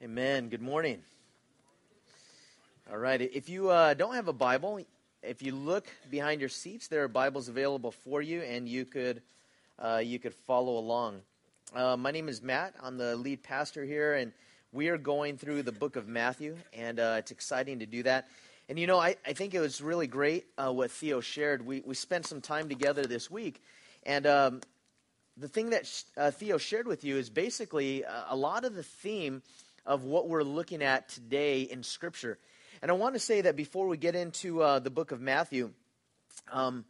Amen. Good morning. All right. If you uh, don't have a Bible, if you look behind your seats, there are Bibles available for you, and you could uh, you could follow along. Uh, my name is Matt. I'm the lead pastor here, and we are going through the book of Matthew, and uh, it's exciting to do that. And you know, I, I think it was really great uh, what Theo shared. We we spent some time together this week, and um, the thing that uh, Theo shared with you is basically a lot of the theme of what we're looking at today in Scripture. And I want to say that before we get into uh, the book of Matthew, um,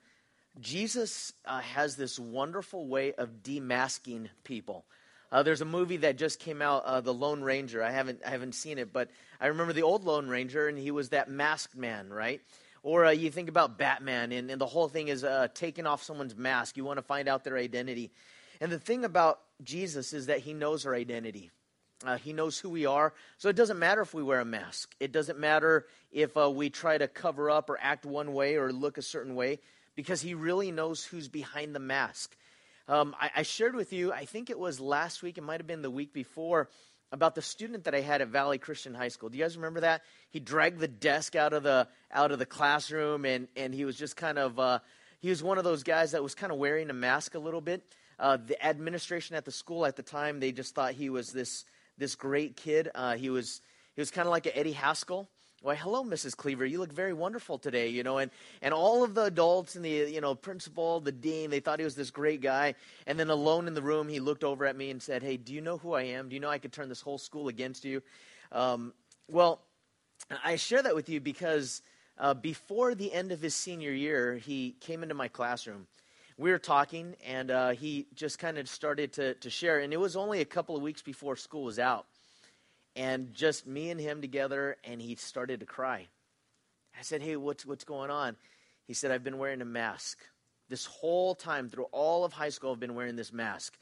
Jesus uh, has this wonderful way of demasking people. Uh, there's a movie that just came out, uh, The Lone Ranger. I haven't, I haven't seen it, but I remember the old Lone Ranger, and he was that masked man, right? Or uh, you think about Batman, and, and the whole thing is uh, taking off someone's mask. You want to find out their identity. And the thing about Jesus is that he knows our identity. Uh, he knows who we are. So it doesn't matter if we wear a mask. It doesn't matter if uh, we try to cover up or act one way or look a certain way because he really knows who's behind the mask. Um, I, I, shared with you, I think it was last week, it might have been the week before, about the student that I had at Valley Christian High School. Do you guys remember that? He dragged the desk out of the out of the classroom, and and he was just kind of uh, he was one of those guys that was kind of wearing a mask a little bit. Uh, the administration at the school at the time, they just thought he was this this great kid. Uh, he was he was kind of like an Eddie Haskell. Why, hello, Mrs. Cleaver. You look very wonderful today, you know. And, and all of the adults and the, you know, principal, the dean, they thought he was this great guy. And then alone in the room, he looked over at me and said, Hey, do you know who I am? Do you know I could turn this whole school against you? Um, well, I share that with you because uh, before the end of his senior year, he came into my classroom we were talking, and uh, he just kind of started to, to share. And it was only a couple of weeks before school was out. And just me and him together, and he started to cry. I said, Hey, what's, what's going on? He said, I've been wearing a mask. This whole time, through all of high school, I've been wearing this mask.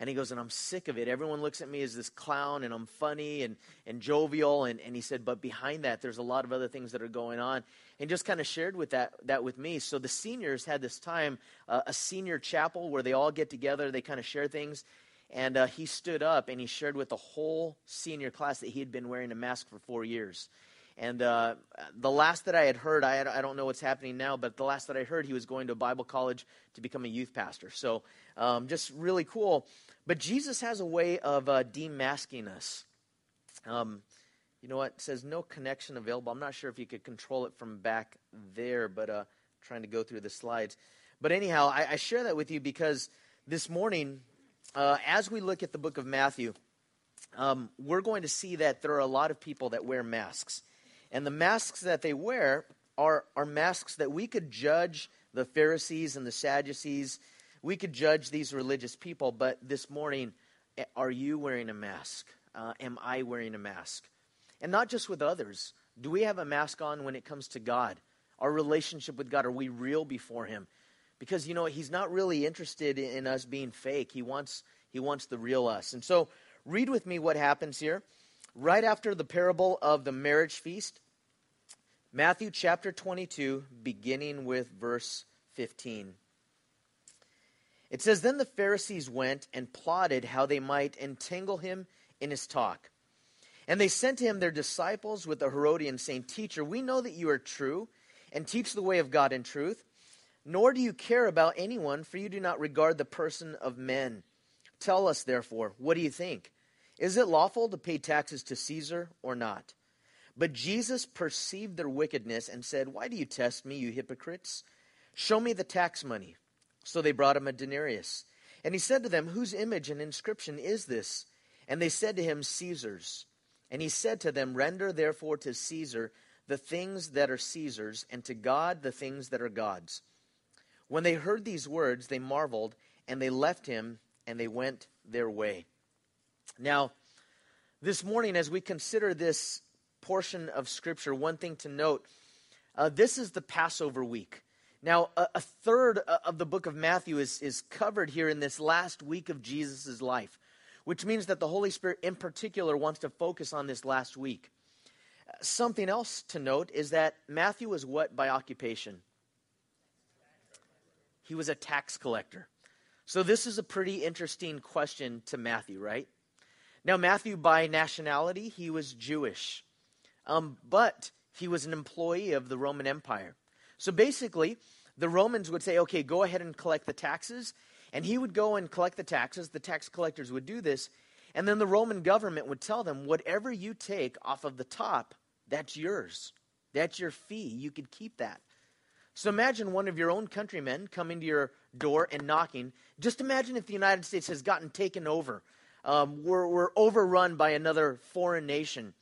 And he goes, and I'm sick of it. Everyone looks at me as this clown, and I'm funny and, and jovial. And, and he said, but behind that, there's a lot of other things that are going on. And just kind of shared with that, that with me. So the seniors had this time, uh, a senior chapel where they all get together, they kind of share things. And uh, he stood up and he shared with the whole senior class that he had been wearing a mask for four years. And uh, the last that I had heard, I, I, don't know what's happening now, but the last that I heard, he was going to Bible college to become a youth pastor. So um, just really cool. But Jesus has a way of uh, demasking us. Um, you know what? It says no connection available. I'm not sure if you could control it from back there, but uh, trying to go through the slides. But anyhow, I, I share that with you because this morning, uh, as we look at the book of Matthew, um, we're going to see that there are a lot of people that wear masks. And the masks that they wear are, are masks that we could judge the Pharisees and the Sadducees. We could judge these religious people, but this morning, are you wearing a mask? Uh, am I wearing a mask? And not just with others. Do we have a mask on when it comes to God? Our relationship with God, are we real before Him? Because, you know, He's not really interested in us being fake. He wants, he wants the real us. And so, read with me what happens here right after the parable of the marriage feast, Matthew chapter 22, beginning with verse 15. It says, Then the Pharisees went and plotted how they might entangle him in his talk. And they sent to him their disciples with the Herodians, saying, Teacher, we know that you are true and teach the way of God in truth, nor do you care about anyone, for you do not regard the person of men. Tell us, therefore, what do you think? Is it lawful to pay taxes to Caesar or not? But Jesus perceived their wickedness and said, Why do you test me, you hypocrites? Show me the tax money. So they brought him a denarius. And he said to them, Whose image and inscription is this? And they said to him, Caesar's. And he said to them, Render therefore to Caesar the things that are Caesar's, and to God the things that are God's. When they heard these words, they marveled, and they left him, and they went their way. Now, this morning, as we consider this portion of Scripture, one thing to note uh, this is the Passover week. Now, a, a, third of the book of Matthew is, is covered here in this last week of Jesus' life, which means that the Holy Spirit, in particular, wants to focus on this last week. something else to note is that Matthew was what by occupation? He was a tax collector. So, this is a pretty interesting question to Matthew, right? Now, Matthew, by nationality, he was Jewish, um, but he was an employee of the Roman Empire. So basically, the Romans would say, okay, go ahead and collect the taxes. And he would go and collect the taxes. The tax collectors would do this. And then the Roman government would tell them, whatever you take off of the top, that's yours. That's your fee. You could keep that. So imagine one of your own countrymen coming to your door and knocking. Just imagine if the United States has gotten taken over. Um, we're, we're overrun by another foreign nation.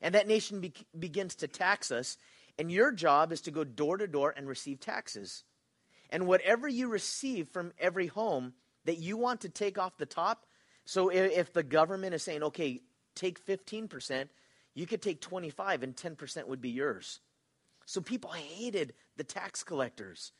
And that nation be- begins to tax us. And your job is to go door to door and receive taxes. And whatever you receive from every home that you want to take off the top, so if, the government is saying, okay, take 15%, you could take 25 and 10% would be yours. So people hated the tax collectors.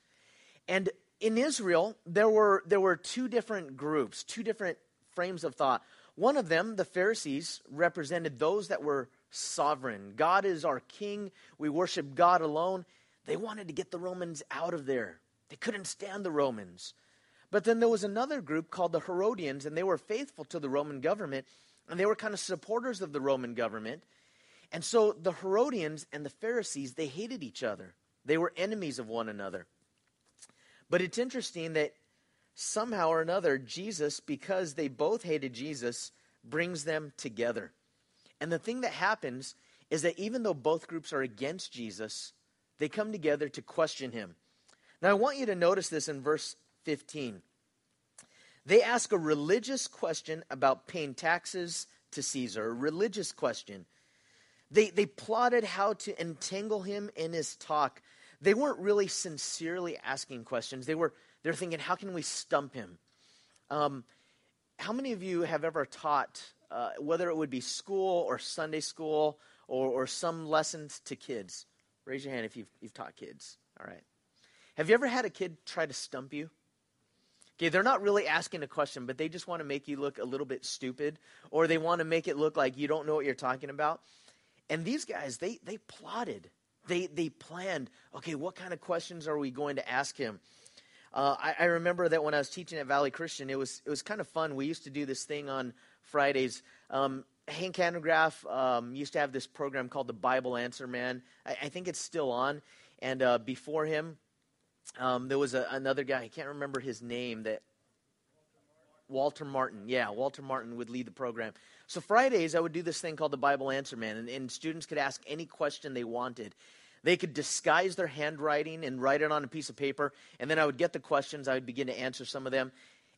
And in Israel, there were, there were two different groups, two different frames of thought. One of them, the Pharisees, represented those that were sovereign. God is our king. We worship God alone. They wanted to get the Romans out of there. They couldn't stand the Romans. But then there was another group called the Herodians, and they were faithful to the Roman government, and they were kind of supporters of the Roman government. And so the Herodians and the Pharisees, they hated each other. They were enemies of one another. But it's interesting that somehow or another, Jesus, because they both hated Jesus, brings them together. And the thing that happens is that even though both groups are against Jesus, they come together to question him. Now, I want you to notice this in verse 15. They ask a religious question about paying taxes to Caesar, a religious question. They, they plotted how to entangle him in his talk. They weren't really sincerely asking questions. They were they're thinking, how can we stump him? Um, how many of you have ever taught, uh, whether it would be school or Sunday school or, or some lessons to kids? Raise your hand if you've, you've taught kids. All right. Have you ever had a kid try to stump you? Okay, they're not really asking a question, but they just want to make you look a little bit stupid, or they want to make it look like you don't know what you're talking about. And these guys, they they plotted, they they planned. Okay, what kind of questions are we going to ask him? Uh, I, I, remember that when I was teaching at Valley Christian, it was it was kind of fun. We used to do this thing on Fridays. Um, Hank Hanegraaff um, used to have this program called the Bible Answer Man. I, I think it's still on. And uh, before him, um, there was a, another guy. I can't remember his name. That Walter Martin. Yeah, Walter Martin would lead the program. So Fridays, I would do this thing called the Bible Answer Man, and, and students could ask any question they wanted. They could disguise their handwriting and write it on a piece of paper, and then I would get the questions. I would begin to answer some of them.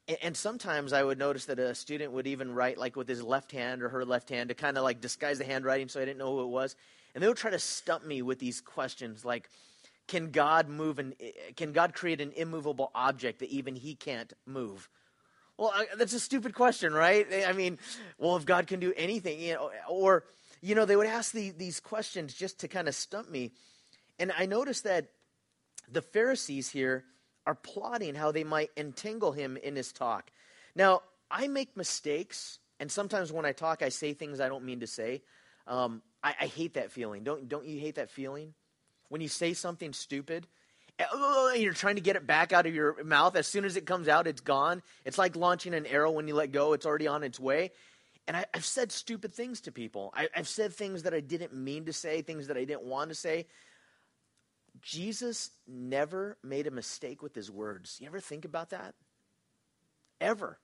And, and sometimes I would notice that a student would even write like with his left hand or her left hand to kind of like disguise the handwriting so I didn't know who it was. And they would try to stump me with these questions like, can God move an, eh, can God create an immovable object that even he can't move? Well, I, that's a stupid question, right? I mean, well, if God can do anything, you know, or, you know, they would ask the, these questions just to kind of stump me. And I noticed that the Pharisees here are plotting how they might entangle him in his talk. Now, I make mistakes, and sometimes when I talk, I say things I don't mean to say. Um, I, I, hate that feeling. Don't, don't you hate that feeling? When you say something stupid, and you're trying to get it back out of your mouth. As soon as it comes out, it's gone. It's like launching an arrow when you let go, it's already on its way. And I, have said stupid things to people. I, I've said things that I didn't mean to say, things that I didn't want to say. Jesus never made a mistake with his words. You ever think about that? Ever.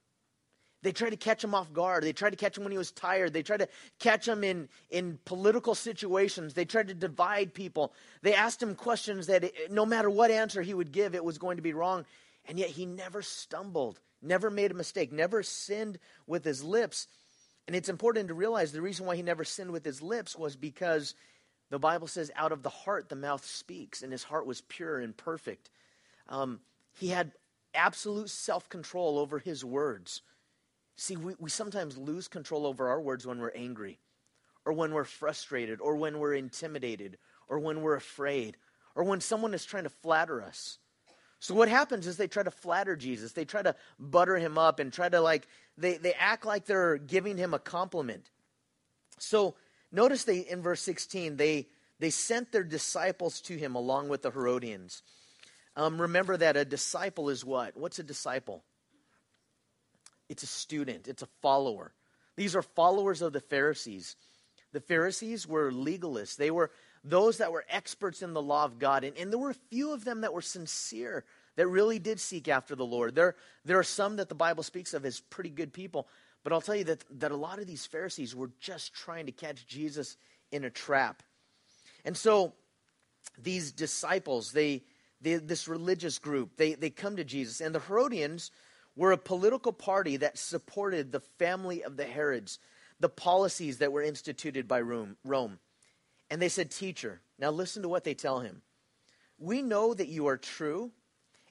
They tried to catch him off guard. They tried to catch him when he was tired. They tried to catch him in, in political situations. They tried to divide people. They asked him questions that it, no matter what answer he would give, it was going to be wrong. And yet he never stumbled, never made a mistake, never sinned with his lips. And it's important to realize the reason why he never sinned with his lips was because the Bible says, out of the heart the mouth speaks, and his heart was pure and perfect. Um, he had absolute self control over his words. See, we, we sometimes lose control over our words when we're angry, or when we're frustrated, or when we're intimidated, or when we're afraid, or when someone is trying to flatter us. So what happens is they try to flatter Jesus. They try to butter him up and try to like they, they act like they're giving him a compliment. So Notice they in verse 16, they, they sent their disciples to him along with the Herodians. Um, remember that a disciple is what? What's a disciple? It's a student, it's a follower. These are followers of the Pharisees. The Pharisees were legalists, they were those that were experts in the law of God. And, and there were a few of them that were sincere, that really did seek after the Lord. There, there are some that the Bible speaks of as pretty good people. But I'll tell you that, that a lot of these Pharisees were just trying to catch Jesus in a trap. And so these disciples, they, they this religious group, they, they come to Jesus. And the Herodians were a political party that supported the family of the Herods, the policies that were instituted by Rome. Rome. And they said, Teacher, now listen to what they tell him. We know that you are true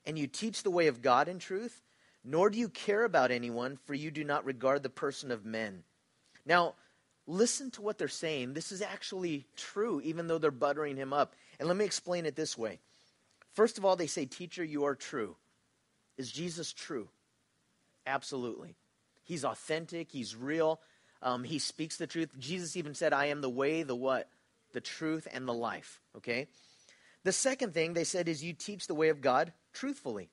and you teach the way of God in truth, nor do you care about anyone, for you do not regard the person of men. Now, listen to what they're saying. This is actually true, even though they're buttering him up. And let me explain it this way. First of all, they say, Teacher, you are true. Is Jesus true? Absolutely. He's authentic, he's real, um, he speaks the truth. Jesus even said, I am the way, the what? The truth, and the life. Okay? The second thing they said is, You teach the way of God truthfully.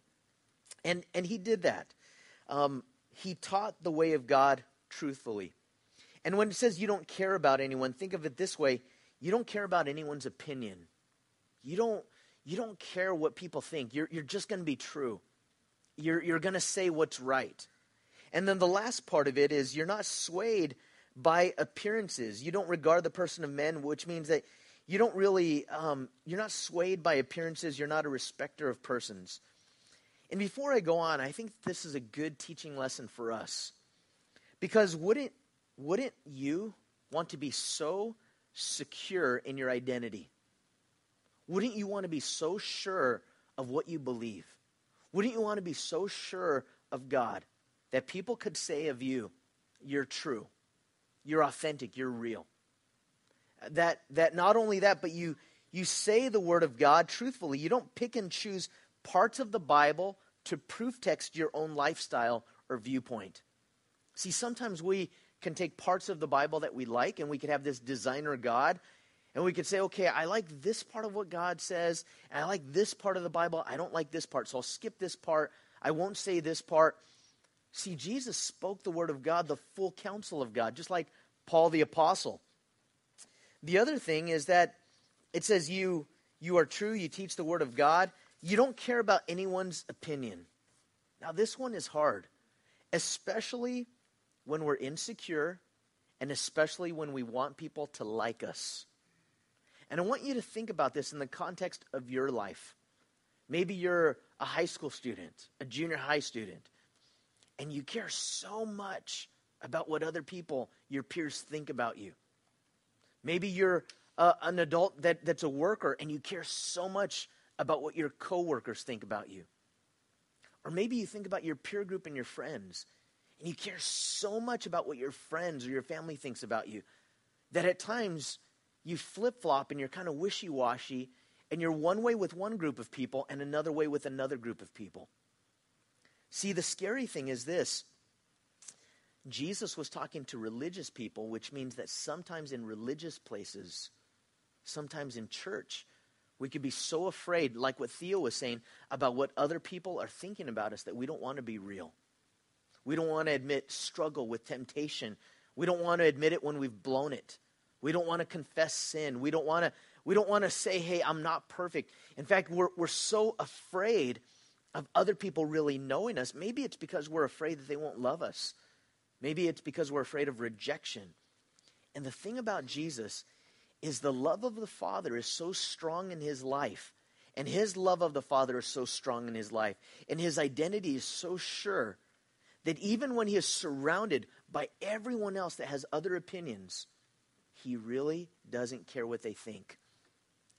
And, and he did that. Um, he taught the way of God truthfully. And when it says you don't care about anyone, think of it this way you don't care about anyone's opinion. You don't, you don't care what people think. You're, you're just going to be true. You're, you're going to say what's right. And then the last part of it is you're not swayed by appearances. You don't regard the person of men, which means that you don't really, um, you're not swayed by appearances. You're not a respecter of persons. And before I go on, I think this is a good teaching lesson for us. Because wouldn't, wouldn't you want to be so secure in your identity? Wouldn't you want to be so sure of what you believe? Wouldn't you want to be so sure of God that people could say of you, you're true, you're authentic, you're real? That, that not only that, but you, you say the word of God truthfully. You don't pick and choose parts of the Bible to proof text your own lifestyle or viewpoint. See, sometimes we can take parts of the Bible that we like and we could have this designer God and we could say, okay, I like this part of what God says, and I like this part of the Bible. I don't like this part, so I'll skip this part. I won't say this part. See, Jesus spoke the word of God, the full counsel of God, just like Paul the apostle. The other thing is that it says you you are true, you teach the word of God, you don't care about anyone's opinion. Now, this one is hard, especially when we're insecure and especially when we want people to like us. And I want you to think about this in the context of your life. Maybe you're a high school student, a junior high student, and you care so much about what other people, your peers, think about you. Maybe you're uh, an adult that, that's a worker and you care so much about what your coworkers think about you. Or maybe you think about your peer group and your friends, and you care so much about what your friends or your family thinks about you that at times you flip flop and you're kind of wishy washy, and you're one way with one group of people and another way with another group of people. See, the scary thing is this Jesus was talking to religious people, which means that sometimes in religious places, sometimes in church, we could be so afraid, like what Theo was saying, about what other people are thinking about us that we don't want to be real. We don't want to admit struggle with temptation. We don't want to admit it when we've blown it. We don't want to confess sin. We don't want to, we don't want to say, hey, I'm not perfect. In fact, we're, we're so afraid of other people really knowing us. Maybe it's because we're afraid that they won't love us. Maybe it's because we're afraid of rejection. And the thing about Jesus is the love of the Father is so strong in his life, and his love of the Father is so strong in his life, and his identity is so sure that even when he is surrounded by everyone else that has other opinions, he really doesn't care what they think.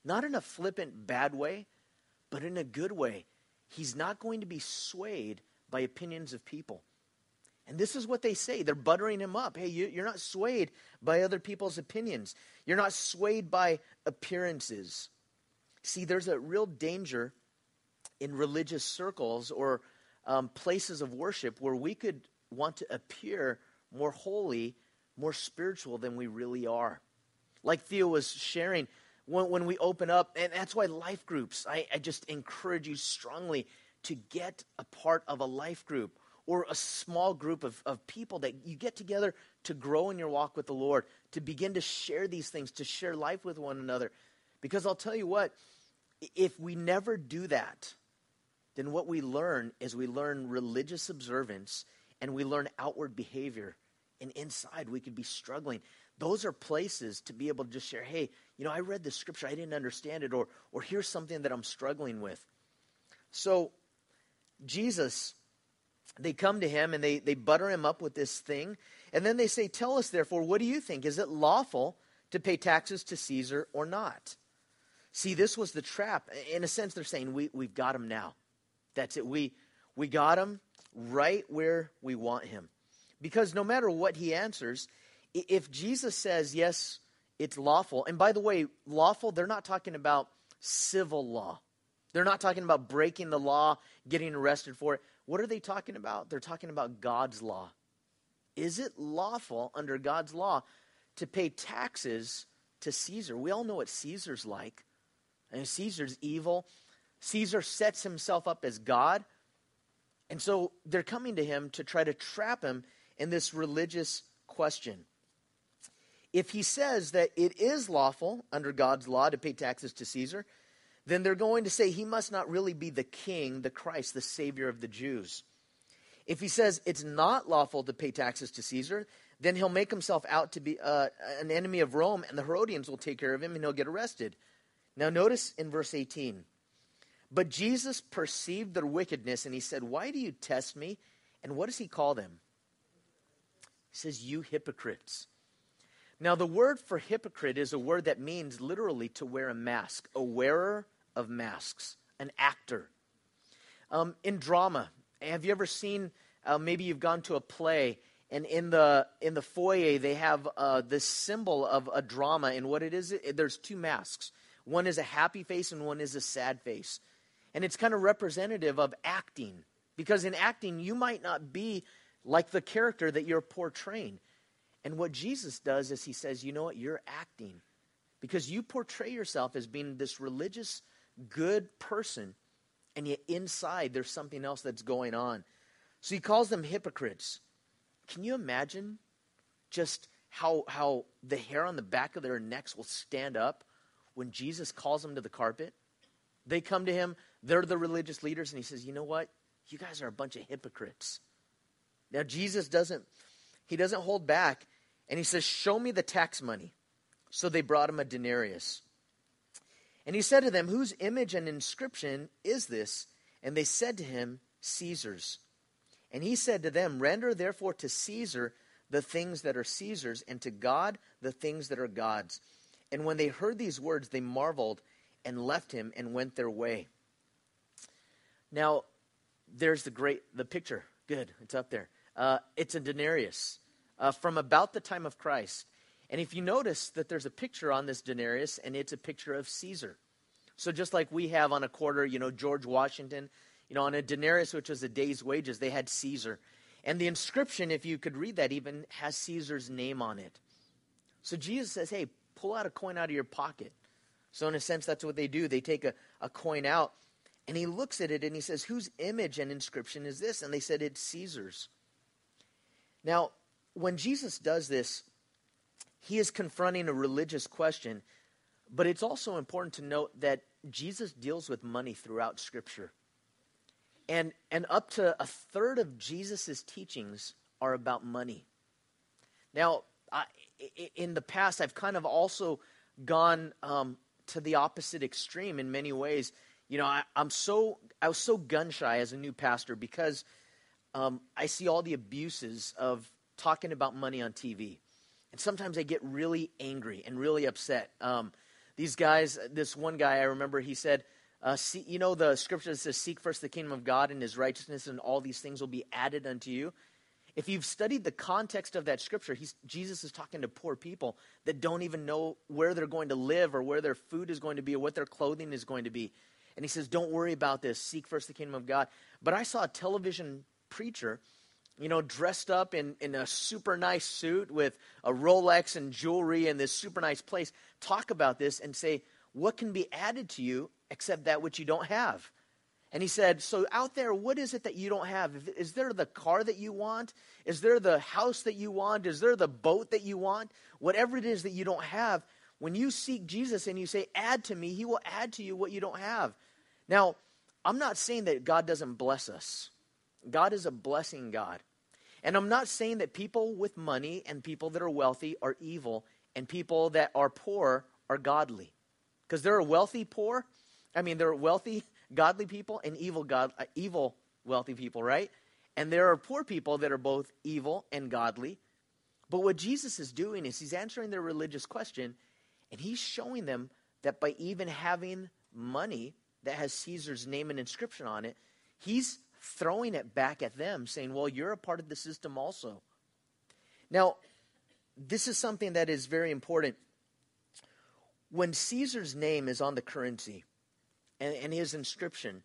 Not in a flippant, bad way, but in a good way. He's not going to be swayed by opinions of people. And this is what they say. They're buttering him up. Hey, you, are not swayed by other people's opinions, you're not swayed by appearances. See, there's a real danger in religious circles or um, places of worship where we could want to appear more holy, more spiritual than we really are. Like Theo was sharing, when, when we open up, and that's why life groups, I, I just encourage you strongly to get a part of a life group or a small group of, of people that you get together to grow in your walk with the Lord, to begin to share these things, to share life with one another. Because I'll tell you what, if we never do that, then what we learn is we learn religious observance and we learn outward behavior. And inside, we could be struggling. Those are places to be able to just share, hey, you know, I read the scripture, I didn't understand it, or, or here's something that I'm struggling with. So, Jesus, they come to him and they, they butter him up with this thing. And then they say, Tell us, therefore, what do you think? Is it lawful to pay taxes to Caesar or not? See, this was the trap. In a sense, they're saying, we, We've got him now. That's it. We, we got him right where we want him. Because no matter what he answers, if Jesus says, Yes, it's lawful, and by the way, lawful, they're not talking about civil law. They're not talking about breaking the law, getting arrested for it. What are they talking about? They're talking about God's law. Is it lawful under God's law to pay taxes to Caesar? We all know what Caesar's like. And Caesar's evil. Caesar sets himself up as God. And so they're coming to him to try to trap him in this religious question. If he says that it is lawful under God's law to pay taxes to Caesar, then they're going to say he must not really be the king, the Christ, the Savior of the Jews. If he says it's not lawful to pay taxes to Caesar, then he'll make himself out to be uh, an enemy of Rome, and the Herodians will take care of him and he'll get arrested. Now, notice in verse 18. But Jesus perceived their wickedness, and he said, Why do you test me? And what does he call them? He says, You hypocrites. Now, the word for hypocrite is a word that means literally to wear a mask, a wearer of masks, an actor. Um, in drama, have you ever seen? Uh, maybe you've gone to a play, and in the in the foyer they have uh, this symbol of a drama, and what it is, it, there's two masks. One is a happy face, and one is a sad face, and it's kind of representative of acting. Because in acting, you might not be like the character that you're portraying. And what Jesus does is he says, you know what, you're acting. Because you portray yourself as being this religious good person, and yet inside there's something else that's going on. So he calls them hypocrites. Can you imagine just how, how the hair on the back of their necks will stand up when Jesus calls them to the carpet? They come to him, they're the religious leaders, and he says, You know what? You guys are a bunch of hypocrites. Now, Jesus doesn't, he doesn't hold back, and he says, Show me the tax money. So they brought him a denarius. And he said to them, Whose image and inscription is this? And they said to him, Caesar's. And he said to them, Render therefore to Caesar the things that are Caesar's, and to God the things that are God's. And when they heard these words, they marveled and left him and went their way. Now, there's the great the picture. Good, it's up there. Uh, it's a denarius uh, from about the time of Christ. And if you notice that there's a picture on this denarius, and it's a picture of Caesar. So just like we have on a quarter, you know, George Washington, you know, on a denarius, which was a day's wages, they had Caesar. And the inscription, if you could read that even, has Caesar's name on it. So Jesus says, hey, pull out a coin out of your pocket. So, in a sense, that's what they do. They take a, a coin out, and he looks at it and he says, Whose image and inscription is this? And they said, It's Caesar's. Now, when Jesus does this, he is confronting a religious question, but it's also important to note that Jesus deals with money throughout Scripture. And, and up to a third of Jesus' teachings are about money. Now, I, in the past, I've kind of also gone um, to the opposite extreme in many ways. You know, I, am so I was so gun shy as a new pastor because um, I see all the abuses of talking about money on TV, and sometimes they get really angry and really upset. Um, these guys, this one guy I remember, he said, uh, see, "You know the scripture says, seek first the kingdom of God and His righteousness, and all these things will be added unto you." If you've studied the context of that scripture, Jesus is talking to poor people that don't even know where they're going to live or where their food is going to be or what their clothing is going to be. And he says, Don't worry about this. Seek first the kingdom of God. But I saw a television preacher, you know, dressed up in, in a super nice suit with a Rolex and jewelry in this super nice place, talk about this and say, What can be added to you except that which you don't have? And he said, So out there, what is it that you don't have? Is there the car that you want? Is there the house that you want? Is there the boat that you want? Whatever it is that you don't have, when you seek Jesus and you say, Add to me, he will add to you what you don't have. Now, I'm not saying that God doesn't bless us, God is a blessing God. And I'm not saying that people with money and people that are wealthy are evil and people that are poor are godly. Because there are wealthy poor. I mean, there are wealthy godly people and evil god uh, evil wealthy people, right? And there are poor people that are both evil and godly. But what Jesus is doing is he's answering their religious question and he's showing them that by even having money that has Caesar's name and inscription on it, he's throwing it back at them, saying, Well, you're a part of the system also. Now, this is something that is very important. When Caesar's name is on the currency and, and his inscription,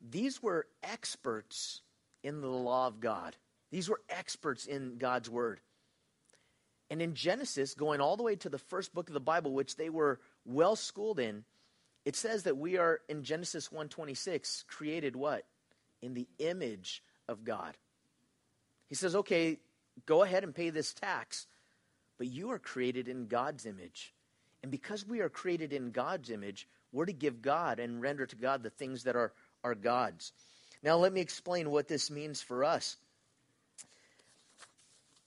these were experts in the law of God. These were experts in God's word. And in Genesis, going all the way to the first book of the Bible, which they were well schooled in, it says that we are in Genesis 1:26 created what? In the image of God. He says, "Okay, go ahead and pay this tax, but you are created in God's image. And because we are created in God's image, we're to give God and render to God the things that are, are God's. Now, let me explain what this means for us.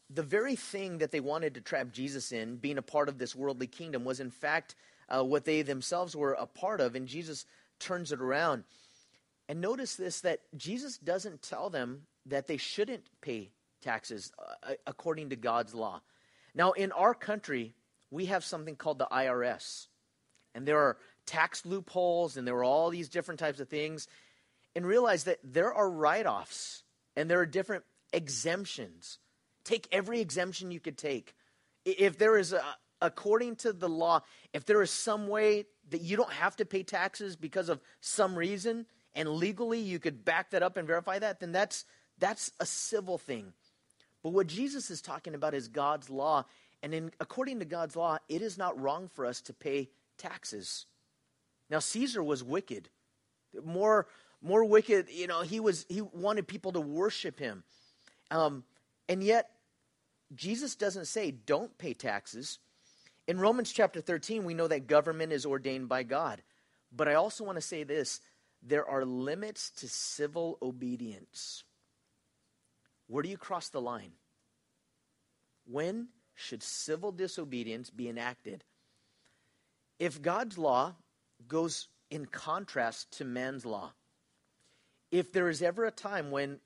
The very thing that they wanted to trap Jesus in, being a part of this worldly kingdom, was in fact uh, what they themselves were a part of, and Jesus turns it around. And notice this that Jesus doesn't tell them that they shouldn't pay taxes uh, according to God's law. Now, in our country, we have something called the IRS, and there are tax loopholes, and there are all these different types of things. And realize that there are write offs, and there are different exemptions. Take every exemption you could take. If there is a, according to the law, if there is some way that you don't have to pay taxes because of some reason, and legally you could back that up and verify that, then that's that's a civil thing. But what Jesus is talking about is God's law, and in, according to God's law, it is not wrong for us to pay taxes. Now Caesar was wicked, more more wicked. You know, he was he wanted people to worship him, um, and yet Jesus doesn't say don't pay taxes. In Romans chapter 13, we know that government is ordained by God. But I also want to say this there are limits to civil obedience. Where do you cross the line? When should civil disobedience be enacted? If God's law goes in contrast to man's law, if there is ever a time when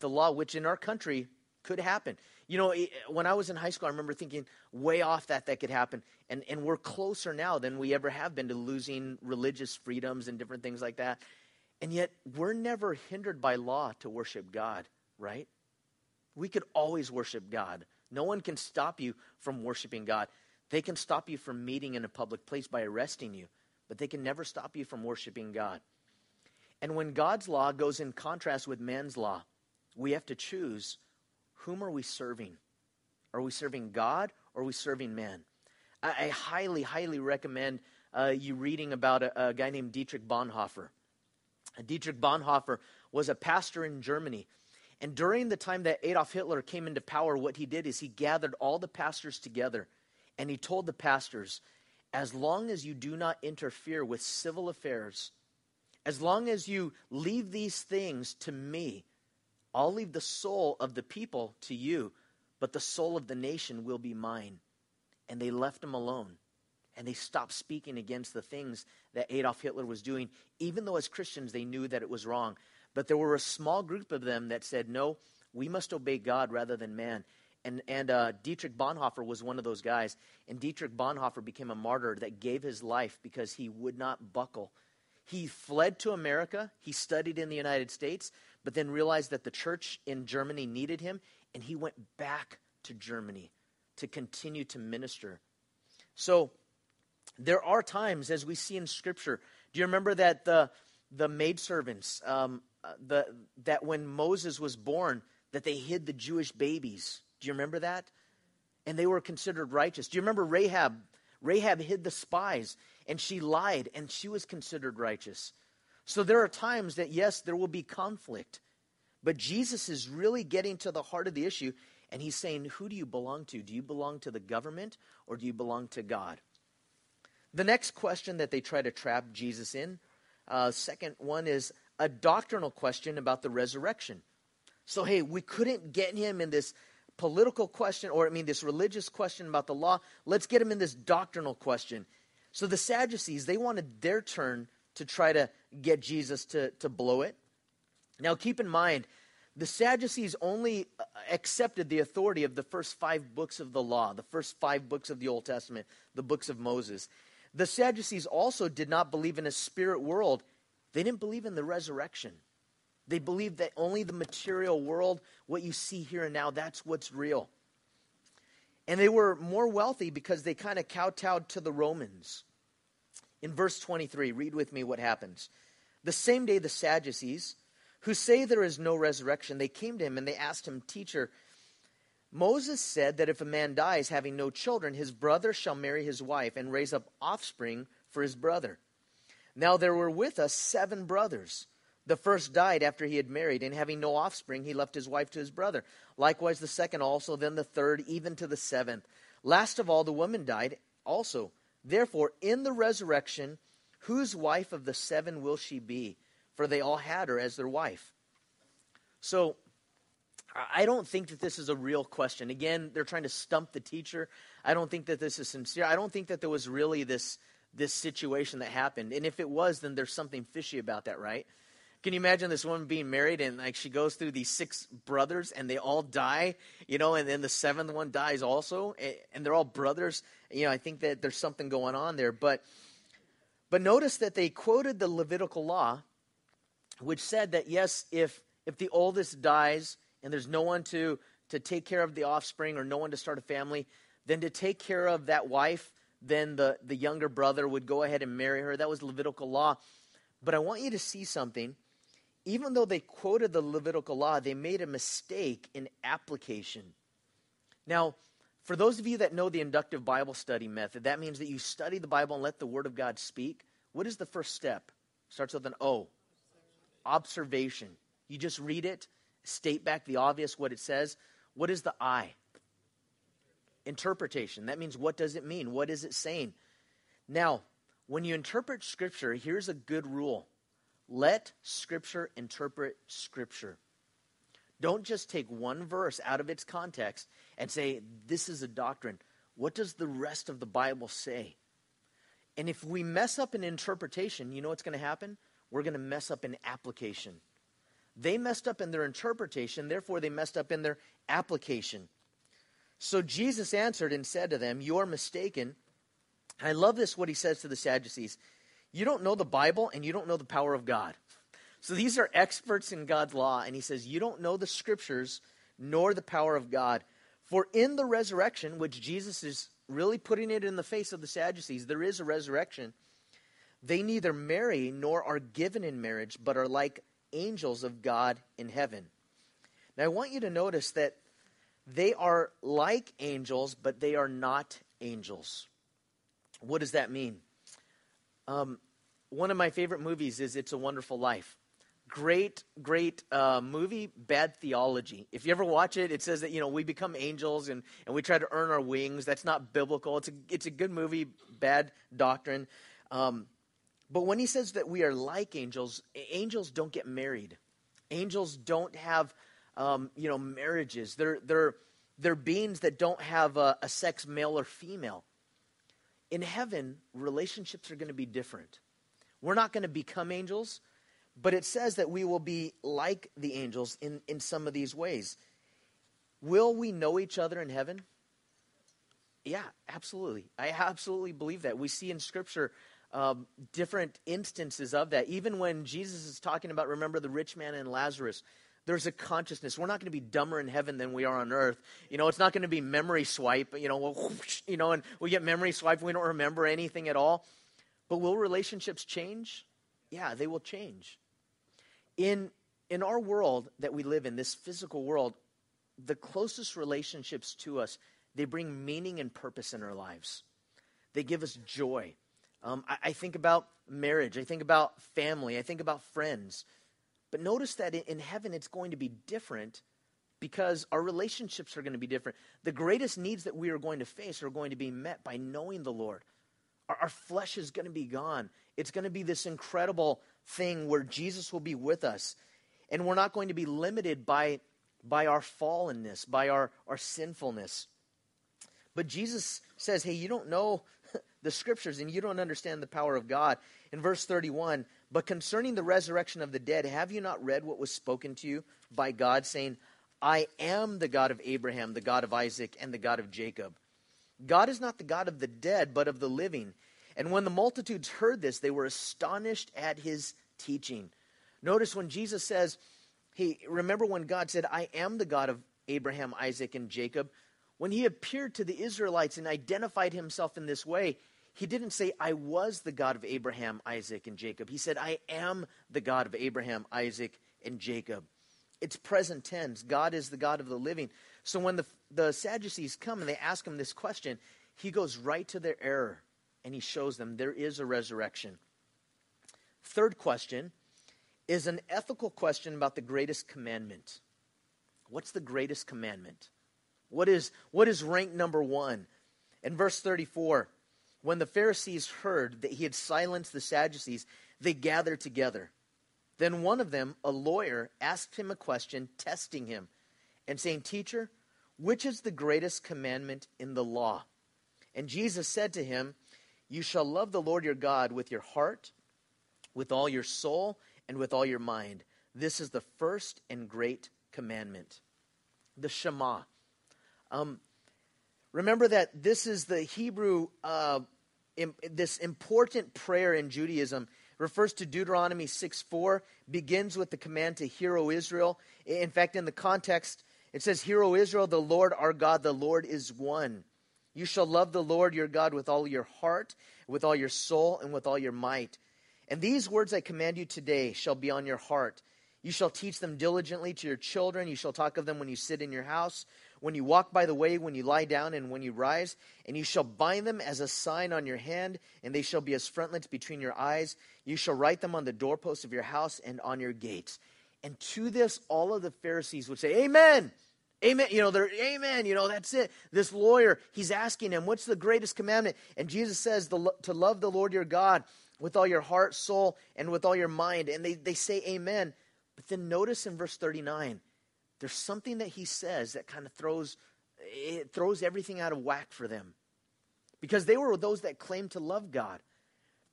the law, which in our country could happen, you know, eh, eh, when I was in high school, I remember thinking way off that that could happen. And, and we're closer now than we ever have been to losing religious freedoms and different things like that. And yet, we're never hindered by law to worship God, right? We could always worship God. No one can stop you from worshiping God. They can stop you from meeting in a public place by arresting you, but they can never stop you from worshiping God. And when God's law goes in contrast with man's law, we have to choose whom are we serving? Are we serving God or are we serving man? I, I highly, highly recommend uh, you reading about a, a, guy named Dietrich Bonhoeffer. Dietrich Bonhoeffer was a pastor in Germany. And during the time that Adolf Hitler came into power, what he did is he gathered all the pastors together and he told the pastors, as long as you do not interfere with civil affairs, as long as you leave these things to me, I'll leave the soul of the people to you, but the soul of the nation will be mine. And they left him alone. And they stopped speaking against the things that Adolf Hitler was doing, even though as Christians they knew that it was wrong. But there were a small group of them that said, no, we must obey God rather than man. And, and uh, Dietrich Bonhoeffer was one of those guys. And Dietrich Bonhoeffer became a martyr that gave his life because he would not buckle. He fled to America. He studied in the United States but then realized that the church in Germany needed him, and he went back to Germany to continue to minister. So there are times, as we see in Scripture, do you remember that the the maidservants, um, uh, the that when Moses was born, that they hid the Jewish babies? Do you remember that? And they were considered righteous. Do you remember Rahab? Rahab hid the spies, and she lied, and she was considered righteous. So there are times that, yes, there will be conflict. But Jesus is really getting to the heart of the issue, and he's saying, Who do you belong to? Do you belong to the government or do you belong to God? The next question that they try to trap Jesus in, uh, second one is a doctrinal question about the resurrection. So, hey, we couldn't get him in this political question, or I mean, this religious question about the law. Let's get him in this doctrinal question. So the Sadducees, they wanted their turn to try to get Jesus to, to blow it. Now, keep in mind, the Sadducees only uh, accepted the authority of the first five books of the law, the first five books of the Old Testament, the books of Moses. The Sadducees also did not believe in a spirit world, they didn't believe in the resurrection. They believed that only the material world, what you see here and now, that's what's real. And they were more wealthy because they kind of kowtowed to the Romans. In verse 23, read with me what happens. The same day, the Sadducees, who say there is no resurrection, they came to him and they asked him, Teacher, Moses said that if a man dies having no children, his brother shall marry his wife and raise up offspring for his brother. Now there were with us seven brothers. The first died after he had married, and having no offspring, he left his wife to his brother. Likewise, the second also, then the third, even to the seventh. Last of all, the woman died also. Therefore, in the resurrection, whose wife of the seven will she be? For they all had her as their wife. So, I don't think that this is a real question. Again, they're trying to stump the teacher. I don't think that this is sincere. I don't think that there was really this this situation that happened. And if it was, then there's something fishy about that, right? Can you imagine this woman being married and like she goes through these six brothers and they all die, you know, and then the seventh one dies also, and they're all brothers. You know, I think that there's something going on there. But but notice that they quoted the Levitical law, which said that yes, if if the oldest dies and there's no one to to take care of the offspring or no one to start a family, then to take care of that wife, then the, the younger brother would go ahead and marry her. That was Levitical law. But I want you to see something even though they quoted the Levitical law, they made a mistake in application. Now, for those of you that know the inductive Bible study method, that means that you study the Bible and let the Word of God speak. What is the first step? Starts with an O. Observation. You just read it, state back the obvious, what it says. What is the I? Interpretation. That means what does it mean? What is it saying? Now, when you interpret Scripture, here's a good rule let Scripture interpret Scripture. Don't just take one verse out of its context and say, this is a doctrine. What does the rest of the Bible say? And if we mess up in interpretation, you know what's going to happen? We're going to mess up in application. They messed up in their interpretation, therefore, they messed up in their application. So Jesus answered and said to them, You are mistaken. I love this, what he says to the Sadducees. You don't know the Bible and you don't know the power of God. So these are experts in God's law. And he says, You don't know the scriptures nor the power of God. For in the resurrection, which Jesus is really putting it in the face of the Sadducees, there is a resurrection. They neither marry nor are given in marriage, but are like angels of God in heaven. Now, I want you to notice that they are like angels, but they are not angels. What does that mean? Um, one of my favorite movies is It's a Wonderful Life. Great, great uh, movie, bad theology. If you ever watch it, it says that, you know, we become angels and, and we try to earn our wings. That's not biblical. It's a, it's a good movie, bad doctrine. Um, but when he says that we are like angels, angels don't get married. Angels don't have, um, you know, marriages. They're, they're, they're beings that don't have a, a sex, male or female in heaven, relationships are going to be different. We're not going to become angels, but it says that we will be like the angels in, in some of these ways. Will we know each other in heaven? Yeah, absolutely. I absolutely believe that. We see in Scripture um, different instances of that. Even when Jesus is talking about, remember the rich man and Lazarus, there's a consciousness. We're not going to be dumber in heaven than we are on earth. You know, it's not going to be memory swipe, you know, whoosh, you know, and we get memory swipe, we don't remember anything at all. But will relationships change? Yeah, they will change. In in our world that we live in, this physical world, the closest relationships to us, they bring meaning and purpose in our lives. They give us joy. Um, I, I, think about marriage. I think about family. I think about friends. But notice that in, heaven, it's going to be different because our relationships are going to be different. The greatest needs that we are going to face are going to be met by knowing the Lord. Our, our flesh is going to be gone. It's going to be this incredible thing where Jesus will be with us. And we're not going to be limited by, by our fallenness, by our, our sinfulness. But Jesus says, hey, you don't know the scriptures and you don't understand the power of God. In verse 31, but concerning the resurrection of the dead, have you not read what was spoken to you by God, saying, I am the God of Abraham, the God of Isaac, and the God of Jacob? God is not the God of the dead, but of the living. And when the multitudes heard this, they were astonished at his teaching. Notice when Jesus says, Hey, remember when God said, I am the God of Abraham, Isaac, and Jacob? When he appeared to the Israelites and identified himself in this way, he didn't say, I was the God of Abraham, Isaac, and Jacob. He said, I am the God of Abraham, Isaac, and Jacob. It's present tense. God is the God of the living. So when the, the Sadducees come and they ask him this question, he goes right to their error and he shows them there is a resurrection. Third question is an ethical question about the greatest commandment. What's the greatest commandment? What is, what is rank number one? In verse 34, when the Pharisees heard that he had silenced the Sadducees, they gathered together. Then one of them, a lawyer, asked him a question, testing him, and saying, Teacher, which is the greatest commandment in the law? And Jesus said to him, You shall love the Lord your God with your heart, with all your soul, and with all your mind. This is the first and great commandment. The Shema. Um, remember that this is the Hebrew, uh, Im- this important prayer in Judaism refers to Deuteronomy 6 4, begins with the command to hear, O Israel. In fact, in the context, it says, Hear, O Israel, the Lord our God, the Lord is one. You shall love the Lord your God with all your heart, with all your soul, and with all your might. And these words I command you today shall be on your heart. You shall teach them diligently to your children. You shall talk of them when you sit in your house, when you walk by the way, when you lie down, and when you rise. And you shall bind them as a sign on your hand, and they shall be as frontlets between your eyes. You shall write them on the doorposts of your house and on your gates. And to this, all of the Pharisees would say, Amen. Amen. You know, they're, Amen. You know, that's it. This lawyer, he's asking him, What's the greatest commandment? And Jesus says, To love the Lord your God with all your heart, soul, and with all your mind. And they, they say, Amen. But then notice in verse 39, there's something that he says that kind of throws it throws everything out of whack for them. Because they were those that claimed to love God.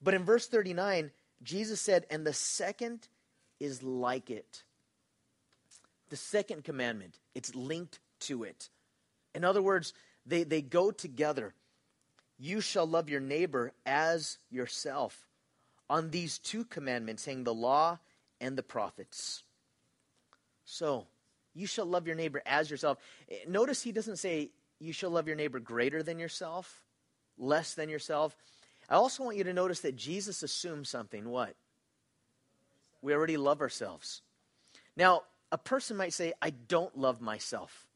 But in verse 39, Jesus said, and the second is like it. The second commandment, it's linked to it. In other words, they, they go together. You shall love your neighbor as yourself. On these two commandments hang the law and the prophets. So, you shall love your neighbor as yourself. Eh, notice he doesn't say you shall love your neighbor greater than yourself, less than yourself. I also want you to notice that Jesus assumes something. What? We already love ourselves. Now, a person might say, I don't love myself.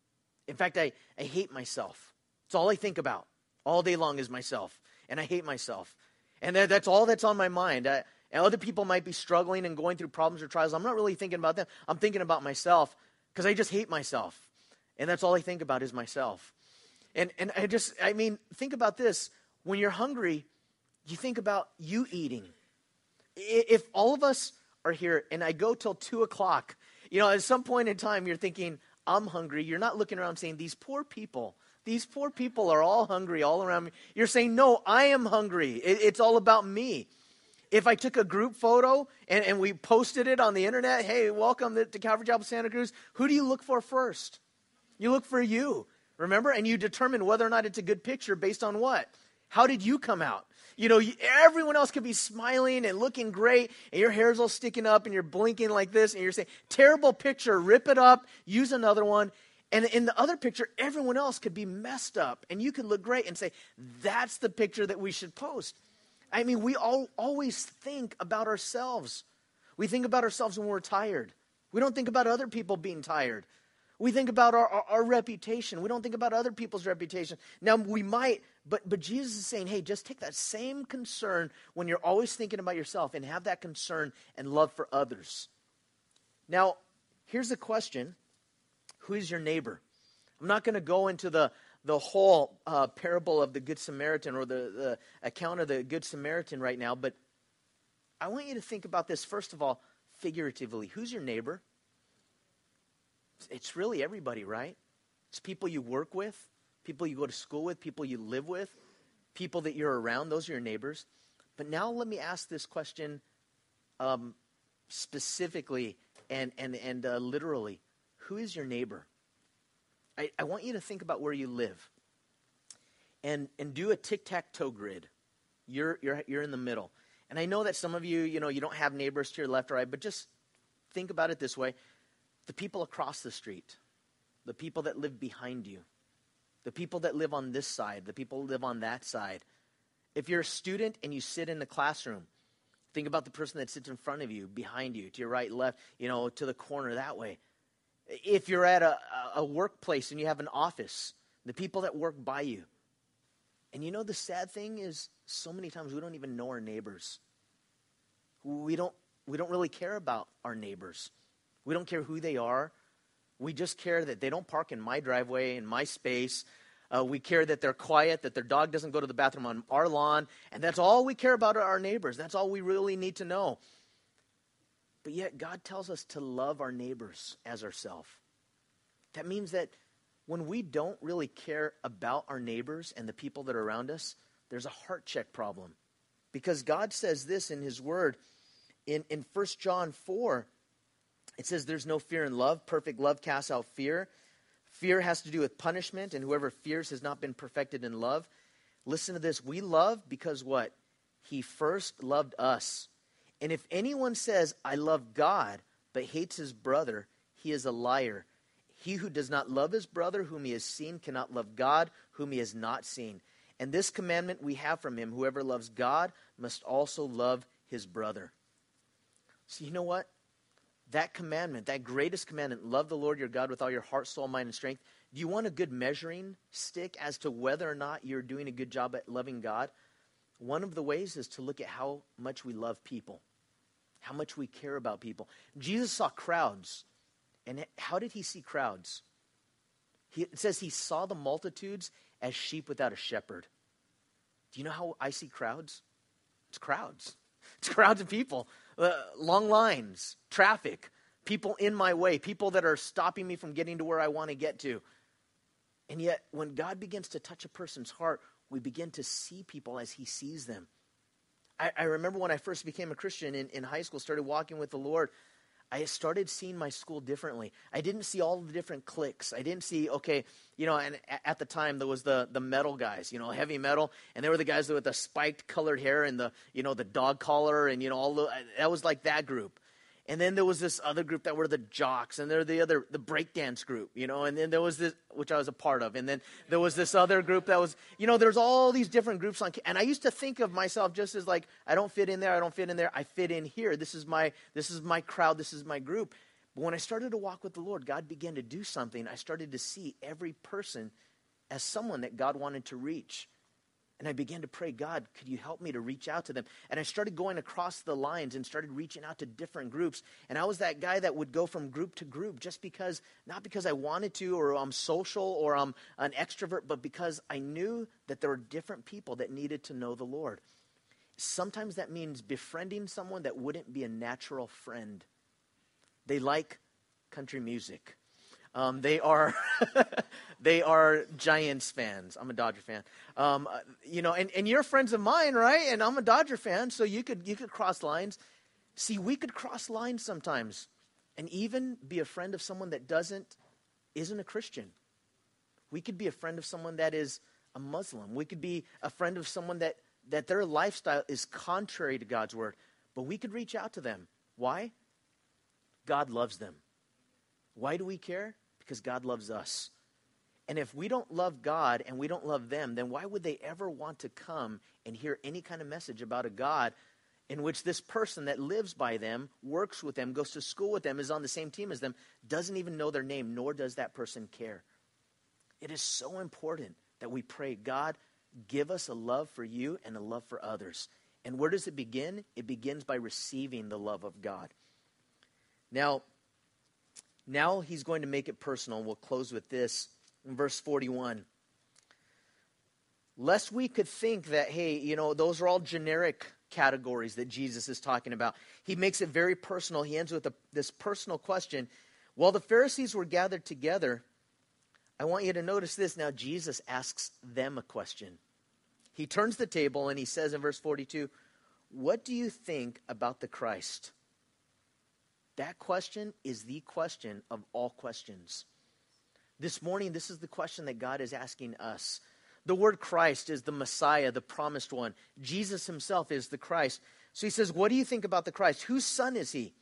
In fact, I, I hate myself. It's all I think about all day long is myself, and I hate myself. And that, that's all that's on my mind. I, and other people might be struggling and going through problems or trials. I'm not really thinking about them. I'm thinking about myself because I just hate myself. And that's all I think about is myself. And, and I just, I mean, think about this. When you're hungry, you think about you eating. If all of us are here and I go till two o'clock, you know, at some point in time, you're thinking, I'm hungry. You're not looking around saying, these poor people, these poor people are all hungry all around me. You're saying, no, I am hungry. It, it's all about me if I took a group photo and, and we posted it on the internet, hey, welcome to, to Calvary Chapel Santa Cruz, who do you look for first? You look for you, remember? And you determine whether or not it's a good picture based on what? How did you come out? You know, everyone else could be smiling and looking great, and your hair's all sticking up, and you're blinking like this, and you're saying, terrible picture, rip it up, use another one. And in the other picture, everyone else could be messed up, and you could look great and say, that's the picture that we should post. I mean, we all always think about ourselves. We think about ourselves when we're tired. We don't think about other people being tired. We think about our, our, our, reputation. We don't think about other people's reputation. Now, we might, but, but Jesus is saying, hey, just take that same concern when you're always thinking about yourself and have that concern and love for others. Now, here's the question Who is your neighbor? I'm not going to go into the, the whole uh, parable of the Good Samaritan or the, the account of the Good Samaritan right now, but I want you to think about this, first of all, figuratively. Who's your neighbor? It's really everybody, right? It's people you work with, people you go to school with, people you live with, people that you're around. Those are your neighbors. But now let me ask this question um, specifically and, and, and uh, literally Who is your neighbor? I, I want you to think about where you live and, and do a tic tac toe grid. You're, you're, you're in the middle. And I know that some of you, you know, you don't have neighbors to your left or right, but just think about it this way the people across the street, the people that live behind you, the people that live on this side, the people live on that side. If you're a student and you sit in the classroom, think about the person that sits in front of you, behind you, to your right, left, you know, to the corner that way. If you're at a, a workplace and you have an office, the people that work by you. And you know, the sad thing is, so many times we don't even know our neighbors. We don't, we don't really care about our neighbors. We don't care who they are. We just care that they don't park in my driveway, in my space. Uh, we care that they're quiet, that their dog doesn't go to the bathroom on our lawn. And that's all we care about our neighbors. That's all we really need to know. But yet, God tells us to love our neighbors as ourselves. That means that when we don't really care about our neighbors and the people that are around us, there's a heart check problem. Because God says this in His Word in, in 1 John 4 it says there's no fear in love. Perfect love casts out fear. Fear has to do with punishment, and whoever fears has not been perfected in love. Listen to this. We love because what? He first loved us. And if anyone says, I love God, but hates his brother, he is a liar. He who does not love his brother whom he has seen cannot love God whom he has not seen. And this commandment we have from him whoever loves God must also love his brother. So, you know what? that commandment, that greatest commandment, love the Lord your God with all your heart, soul, mind, and strength. Do you want a good measuring stick as to whether or not you're doing a good job at loving God? One of the ways is to look at how much we love people, how much we care about people. Jesus saw crowds. And how did he see crowds? He, it says he saw the multitudes as sheep without a shepherd. Do you know how I see crowds? It's crowds. It's crowds of people uh, long lines, traffic, people in my way, people that are stopping me from getting to where I want to get to. And yet, when God begins to touch a person's heart, we begin to see people as He sees them. I, I remember when I first became a Christian in, in high school, started walking with the Lord. I started seeing my school differently. I didn't see all the different cliques. I didn't see, okay, you know, and at the time there was the, the metal guys, you know, heavy metal, and they were the guys with the spiked colored hair and the, you know, the dog collar and, you know, all the, that was like that group. And then there was this other group that were the jocks, and they're the other, the breakdance group, you know. And then there was this, which I was a part of. And then there was this other group that was, you know, there's all these different groups on. And I used to think of myself just as like, I don't fit in there, I don't fit in there, I fit in here. This is my, this is my crowd, this is my group. But when I started to walk with the Lord, God began to do something. I started to see every person as someone that God wanted to reach. And I began to pray, God, could you help me to reach out to them? And I started going across the lines and started reaching out to different groups. And I was that guy that would go from group to group just because, not because I wanted to or I'm social or I'm an extrovert, but because I knew that there were different people that needed to know the Lord. Sometimes that means befriending someone that wouldn't be a natural friend. They like country music. Um, they are they are Giants fans. I'm a Dodger fan. Um, uh, you know, and, and you're friends of mine, right? And I'm a Dodger fan, so you could you could cross lines. See, we could cross lines sometimes, and even be a friend of someone that doesn't isn't a Christian. We could be a friend of someone that is a Muslim. We could be a friend of someone that that their lifestyle is contrary to God's word, but we could reach out to them. Why? God loves them. Why do we care? Because God loves us. And if we don't love God and we don't love them, then why would they ever want to come and hear any kind of message about a God in which this person that lives by them, works with them, goes to school with them, is on the same team as them, doesn't even know their name, nor does that person care. It is so important that we pray, God, give us a love for you and a love for others. And where does it begin? It begins by receiving the love of God. Now, now he's going to make it personal. We'll close with this in verse 41. Lest we could think that, hey, you know, those are all generic categories that Jesus is talking about. He makes it very personal. He ends with a, this personal question. While the Pharisees were gathered together, I want you to notice this. Now, Jesus asks them a question. He turns the table and he says in verse 42, What do you think about the Christ? That question is the question of all questions. This morning, this is the question that God is asking us. The word Christ is the Messiah, the promised one. Jesus himself is the Christ. So he says, What do you think about the Christ? Whose son is he?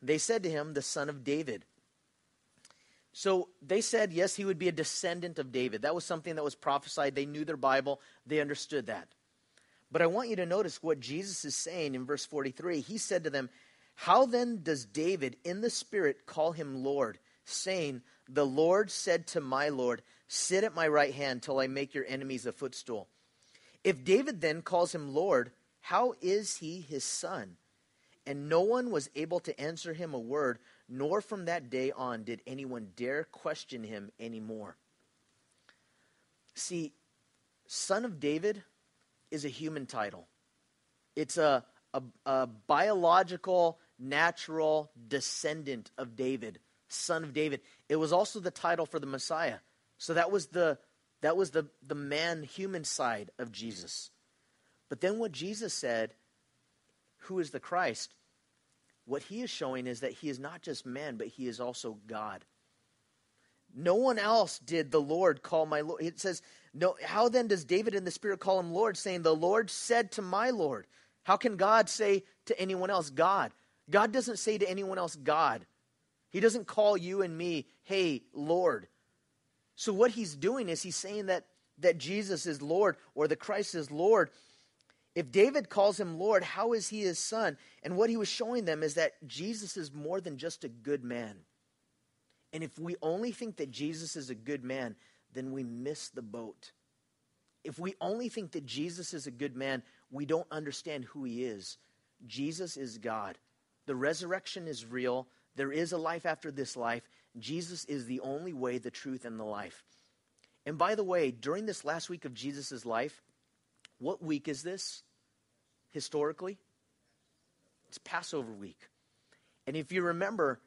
They said to him, The son of David. So they said, yes, he would be a descendant of David. That was something that was prophesied. They knew their Bible, they understood that. But I want you to notice what Jesus is saying in verse 43. He said to them, How then does David in the Spirit call him Lord, saying, The Lord said to my Lord, Sit at my right hand till I make your enemies a footstool. If David then calls him Lord, how is he his son? And no one was able to answer him a word, nor from that day on did anyone dare question him anymore. See, Son of David is a human title, it's a, a, a biological, natural descendant of David, son of David. It was also the title for the Messiah. So that was the that was the, the man human side of Jesus. But then what Jesus said, who is the Christ? What he is showing is that he is not just man, but he is also God. No one else did the Lord call my Lord. It says, no, how then does David in the Spirit call him Lord, saying, The Lord said to my Lord? How can God say to anyone else, God? God doesn't say to anyone else, God. He doesn't call you and me, hey, Lord. So what he's doing is he's saying that that Jesus is Lord or the Christ is Lord. If David calls him Lord, how is he his son? And what he was showing them is that Jesus is more than just a good man. And if we only think that Jesus is a good man, then we miss the boat. If we only think that Jesus is a good man, we don't understand who he is. Jesus is God. The resurrection is real. There is a life after this life. Jesus is the only way, the truth, and the life. And by the way, during this last week of Jesus' life, what week is this historically? It's Passover week. And if you remember,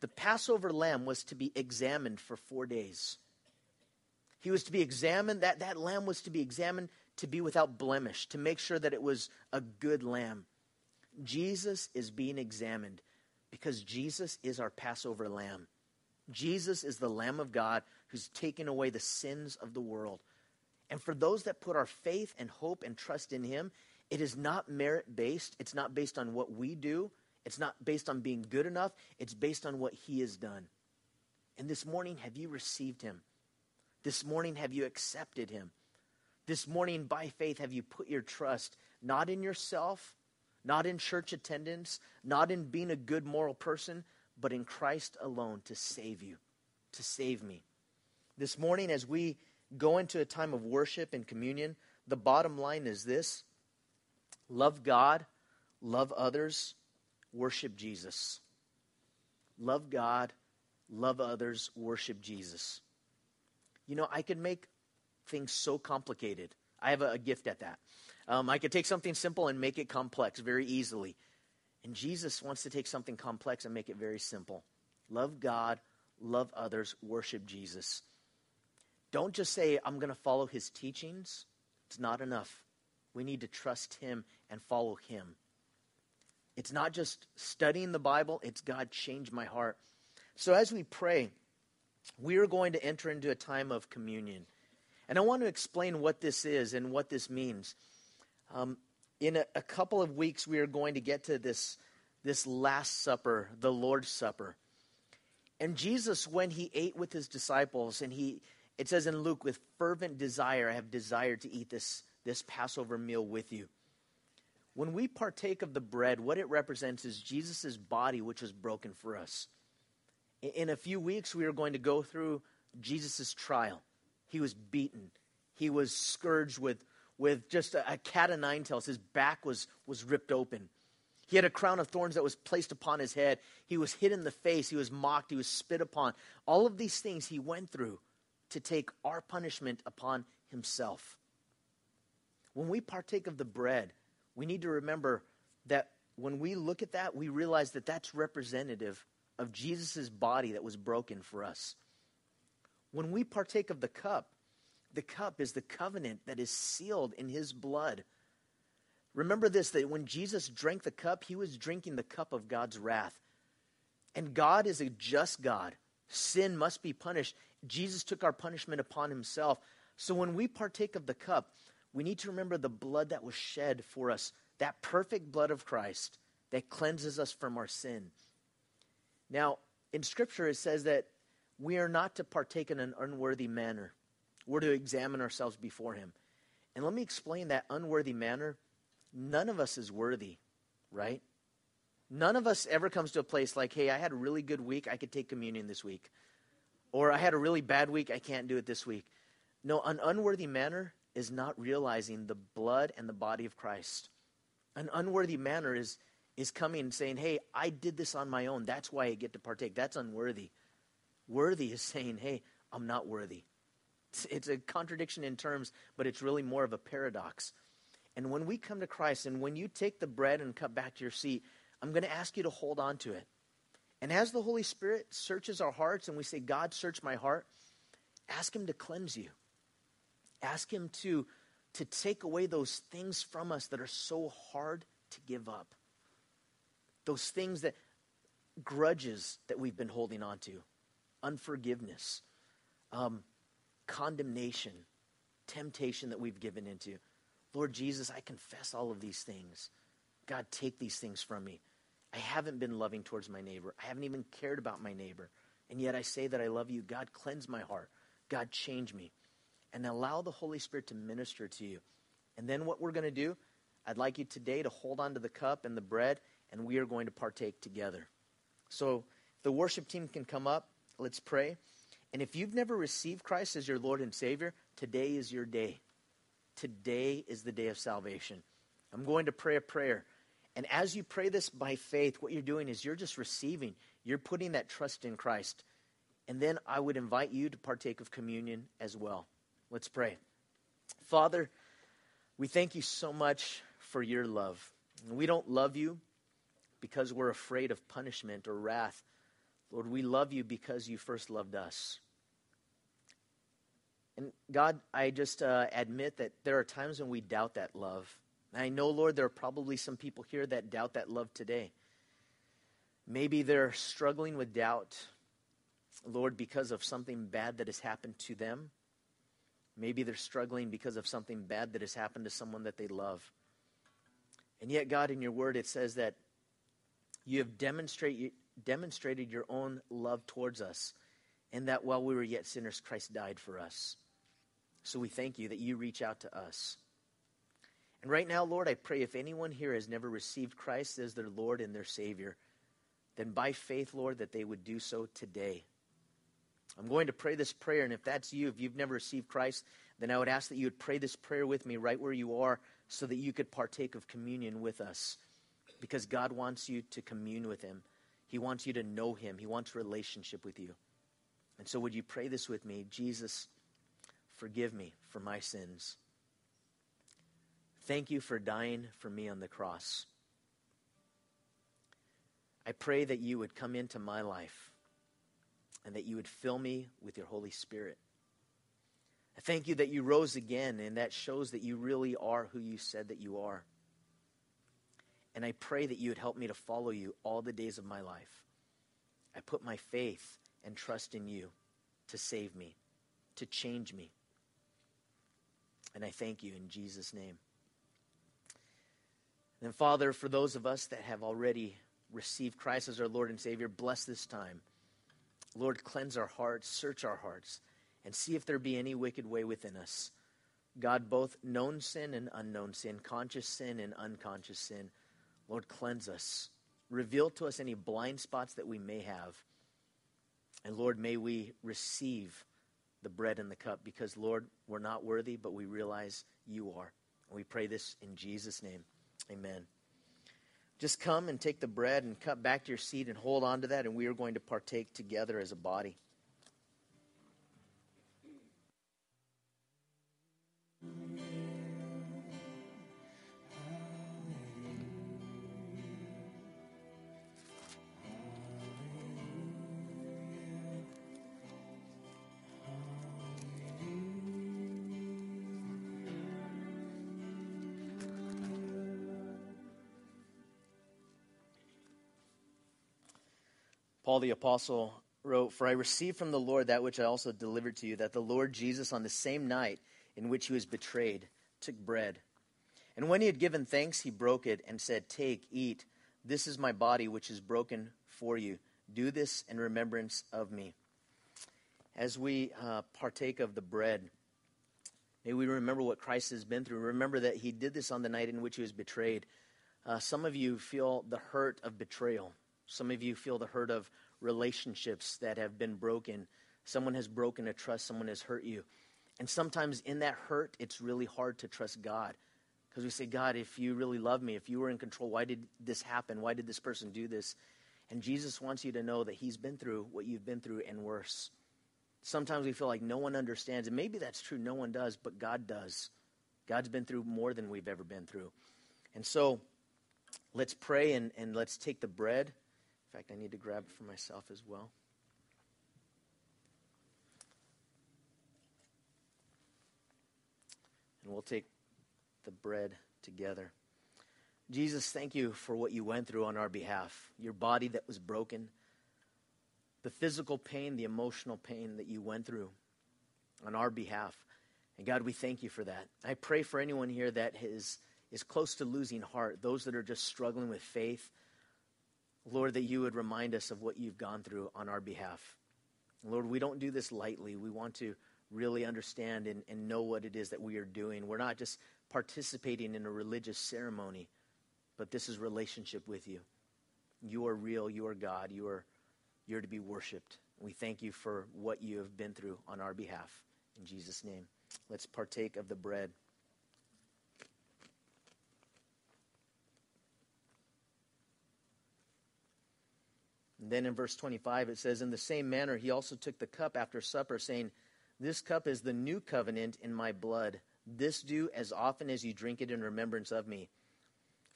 the Passover lamb was to be examined for four days. He was to be examined, that, that lamb was to be examined to be without blemish, to make sure that it was a good lamb. Jesus is being examined because Jesus is our Passover lamb. Jesus is the Lamb of God who's taken away the sins of the world. And for those that put our faith and hope and trust in Him, it is not merit based. It's not based on what we do. It's not based on being good enough. It's based on what He has done. And this morning, have you received Him? This morning, have you accepted Him? This morning, by faith, have you put your trust not in yourself, not in church attendance, not in being a good moral person, but in Christ alone to save you, to save me. This morning, as we go into a time of worship and communion, the bottom line is this love God, love others, worship Jesus. Love God, love others, worship Jesus. You know, I could make things so complicated. I have a, a gift at that. Um, I could take something simple and make it complex very easily. And Jesus wants to take something complex and make it very simple. Love God, love others, worship Jesus. Don't just say, I'm going to follow his teachings. It's not enough. We need to trust him and follow him. It's not just studying the Bible, it's God change my heart. So as we pray, we are going to enter into a time of communion. And I want to explain what this is and what this means. Um, in a, a couple of weeks, we are going to get to this, this Last Supper, the Lord's Supper. And Jesus, when he ate with his disciples, and he, it says in Luke, with fervent desire, I have desired to eat this, this Passover meal with you. When we partake of the bread, what it represents is Jesus' body, which was broken for us. In a few weeks, we are going to go through Jesus' trial. He was beaten, he was scourged with, with just a, a cat of nine tails. His back was, was ripped open. He had a crown of thorns that was placed upon his head. He was hit in the face. He was mocked. He was spit upon. All of these things he went through to take our punishment upon himself. When we partake of the bread, we need to remember that when we look at that, we realize that that's representative of Jesus' body that was broken for us. When we partake of the cup, the cup is the covenant that is sealed in his blood. Remember this that when Jesus drank the cup, he was drinking the cup of God's wrath. And God is a just God. Sin must be punished. Jesus took our punishment upon himself. So when we partake of the cup, we need to remember the blood that was shed for us, that perfect blood of Christ that cleanses us from our sin. Now, in Scripture, it says that we are not to partake in an unworthy manner. We're to examine ourselves before Him. And let me explain that unworthy manner none of us is worthy, right? None of us ever comes to a place like, hey, I had a really good week, I could take communion this week. Or I had a really bad week, I can't do it this week. No, an unworthy manner is not realizing the blood and the body of Christ. An unworthy manner is, is coming and saying, hey, I did this on my own. That's why I get to partake. That's unworthy. Worthy is saying, hey, I'm not worthy. It's, it's a contradiction in terms, but it's really more of a paradox. And when we come to Christ and when you take the bread and cup back to your seat, I'm going to ask you to hold on to it. And as the Holy Spirit searches our hearts and we say, God, search my heart, ask Him to cleanse you. Ask Him to, to take away those things from us that are so hard to give up. Those things that, grudges that we've been holding on to, unforgiveness, um, condemnation, temptation that we've given into. Lord Jesus, I confess all of these things. God, take these things from me. I haven't been loving towards my neighbor. I haven't even cared about my neighbor. And yet I say that I love you. God, cleanse my heart. God, change me. And allow the Holy Spirit to minister to you. And then what we're going to do, I'd like you today to hold on to the cup and the bread, and we are going to partake together. So the worship team can come up. Let's pray. And if you've never received Christ as your Lord and Savior, today is your day. Today is the day of salvation. I'm going to pray a prayer. And as you pray this by faith, what you're doing is you're just receiving, you're putting that trust in Christ. And then I would invite you to partake of communion as well. Let's pray. Father, we thank you so much for your love. We don't love you because we're afraid of punishment or wrath. Lord, we love you because you first loved us. And God, I just uh, admit that there are times when we doubt that love. And I know, Lord, there are probably some people here that doubt that love today. Maybe they're struggling with doubt, Lord, because of something bad that has happened to them. Maybe they're struggling because of something bad that has happened to someone that they love. And yet, God, in your word, it says that you have demonstrate, demonstrated your own love towards us, and that while we were yet sinners, Christ died for us. So we thank you that you reach out to us. And right now, Lord, I pray if anyone here has never received Christ as their Lord and their Savior, then by faith, Lord, that they would do so today. I'm going to pray this prayer, and if that's you, if you've never received Christ, then I would ask that you would pray this prayer with me right where you are so that you could partake of communion with us. Because God wants you to commune with Him, He wants you to know Him, He wants relationship with you. And so, would you pray this with me? Jesus, Forgive me for my sins. Thank you for dying for me on the cross. I pray that you would come into my life and that you would fill me with your Holy Spirit. I thank you that you rose again, and that shows that you really are who you said that you are. And I pray that you would help me to follow you all the days of my life. I put my faith and trust in you to save me, to change me. And I thank you in Jesus' name. And Father, for those of us that have already received Christ as our Lord and Savior, bless this time. Lord, cleanse our hearts, search our hearts, and see if there be any wicked way within us. God, both known sin and unknown sin, conscious sin and unconscious sin. Lord, cleanse us. Reveal to us any blind spots that we may have. And Lord, may we receive the bread and the cup because, Lord, we're not worthy, but we realize you are. And we pray this in Jesus' name. Amen. Just come and take the bread and cut back to your seat and hold on to that, and we are going to partake together as a body. Paul the Apostle wrote, For I received from the Lord that which I also delivered to you, that the Lord Jesus, on the same night in which he was betrayed, took bread. And when he had given thanks, he broke it and said, Take, eat. This is my body, which is broken for you. Do this in remembrance of me. As we uh, partake of the bread, may we remember what Christ has been through. Remember that he did this on the night in which he was betrayed. Uh, some of you feel the hurt of betrayal. Some of you feel the hurt of relationships that have been broken. Someone has broken a trust, someone has hurt you. And sometimes in that hurt, it's really hard to trust God. Because we say, God, if you really love me, if you were in control, why did this happen? Why did this person do this? And Jesus wants you to know that He's been through what you've been through and worse. Sometimes we feel like no one understands. And maybe that's true, no one does, but God does. God's been through more than we've ever been through. And so let's pray and, and let's take the bread fact, I need to grab it for myself as well. And we'll take the bread together. Jesus, thank you for what you went through on our behalf. Your body that was broken, the physical pain, the emotional pain that you went through on our behalf. And God, we thank you for that. I pray for anyone here that is, is close to losing heart, those that are just struggling with faith Lord, that you would remind us of what you've gone through on our behalf. Lord, we don't do this lightly. We want to really understand and, and know what it is that we are doing. We're not just participating in a religious ceremony, but this is relationship with you. You are real. You are God. You are you're to be worshiped. We thank you for what you have been through on our behalf. In Jesus' name, let's partake of the bread. And then in verse 25, it says, In the same manner, he also took the cup after supper, saying, This cup is the new covenant in my blood. This do as often as you drink it in remembrance of me.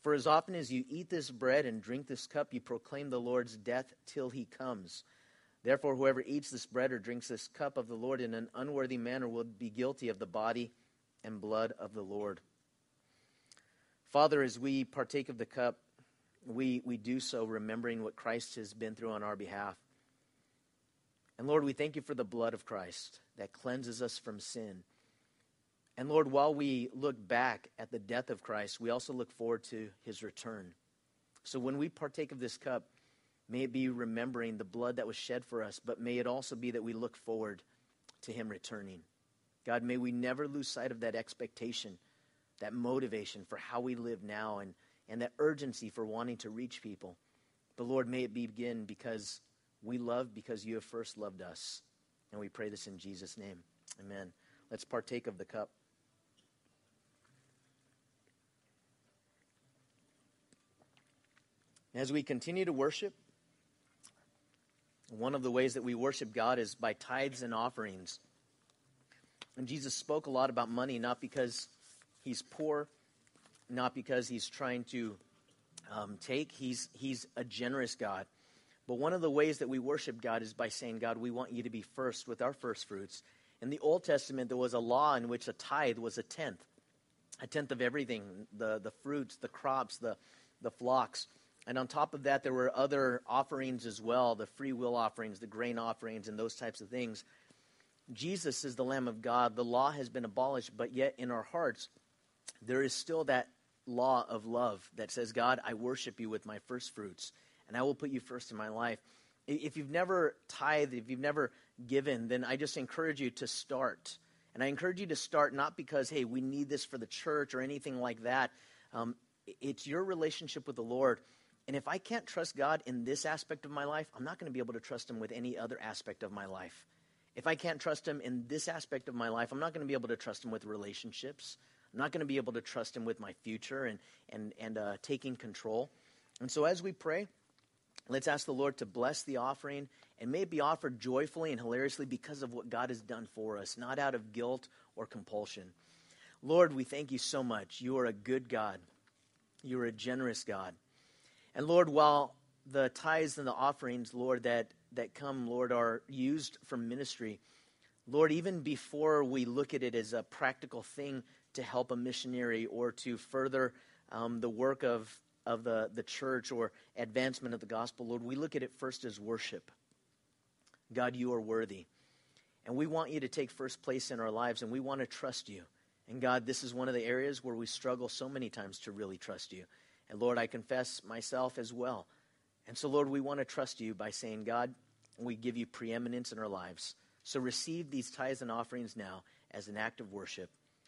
For as often as you eat this bread and drink this cup, you proclaim the Lord's death till he comes. Therefore, whoever eats this bread or drinks this cup of the Lord in an unworthy manner will be guilty of the body and blood of the Lord. Father, as we partake of the cup, we, we do so remembering what Christ has been through on our behalf. And Lord, we thank you for the blood of Christ that cleanses us from sin. And Lord, while we look back at the death of Christ, we also look forward to his return. So when we partake of this cup, may it be remembering the blood that was shed for us, but may it also be that we look forward to him returning. God, may we never lose sight of that expectation, that motivation for how we live now and and that urgency for wanting to reach people. But Lord, may it begin because we love because you have first loved us. And we pray this in Jesus' name. Amen. Let's partake of the cup. As we continue to worship, one of the ways that we worship God is by tithes and offerings. And Jesus spoke a lot about money, not because he's poor, not because he's trying to um, take. He's, he's a generous God. But one of the ways that we worship God is by saying, God, we want you to be first with our first fruits. In the Old Testament, there was a law in which a tithe was a tenth, a tenth of everything the, the fruits, the crops, the, the flocks. And on top of that, there were other offerings as well the free will offerings, the grain offerings, and those types of things. Jesus is the Lamb of God. The law has been abolished, but yet in our hearts, there is still that law of love that says, God, I worship you with my first fruits, and I will put you first in my life. If you've never tithed, if you've never given, then I just encourage you to start. And I encourage you to start not because, hey, we need this for the church or anything like that. Um, it's your relationship with the Lord. And if I can't trust God in this aspect of my life, I'm not going to be able to trust Him with any other aspect of my life. If I can't trust Him in this aspect of my life, I'm not going to be able to trust Him with relationships. I'm not going to be able to trust Him with my future and, and, and uh, taking control. And so as we pray, let's ask the Lord to bless the offering and may it be offered joyfully and hilariously because of what God has done for us, not out of guilt or compulsion. Lord, we thank you so much. You are a good God, you are a generous God. And Lord, while the tithes and the offerings, Lord, that that come, Lord, are used for ministry. Lord, even before we look at it as a practical thing to help a missionary or to further um, the work of, of the, the church or advancement of the gospel, Lord, we look at it first as worship. God, you are worthy. And we want you to take first place in our lives, and we want to trust you. And God, this is one of the areas where we struggle so many times to really trust you. And Lord, I confess myself as well. And so, Lord, we want to trust you by saying, God, we give you preeminence in our lives. So receive these tithes and offerings now as an act of worship.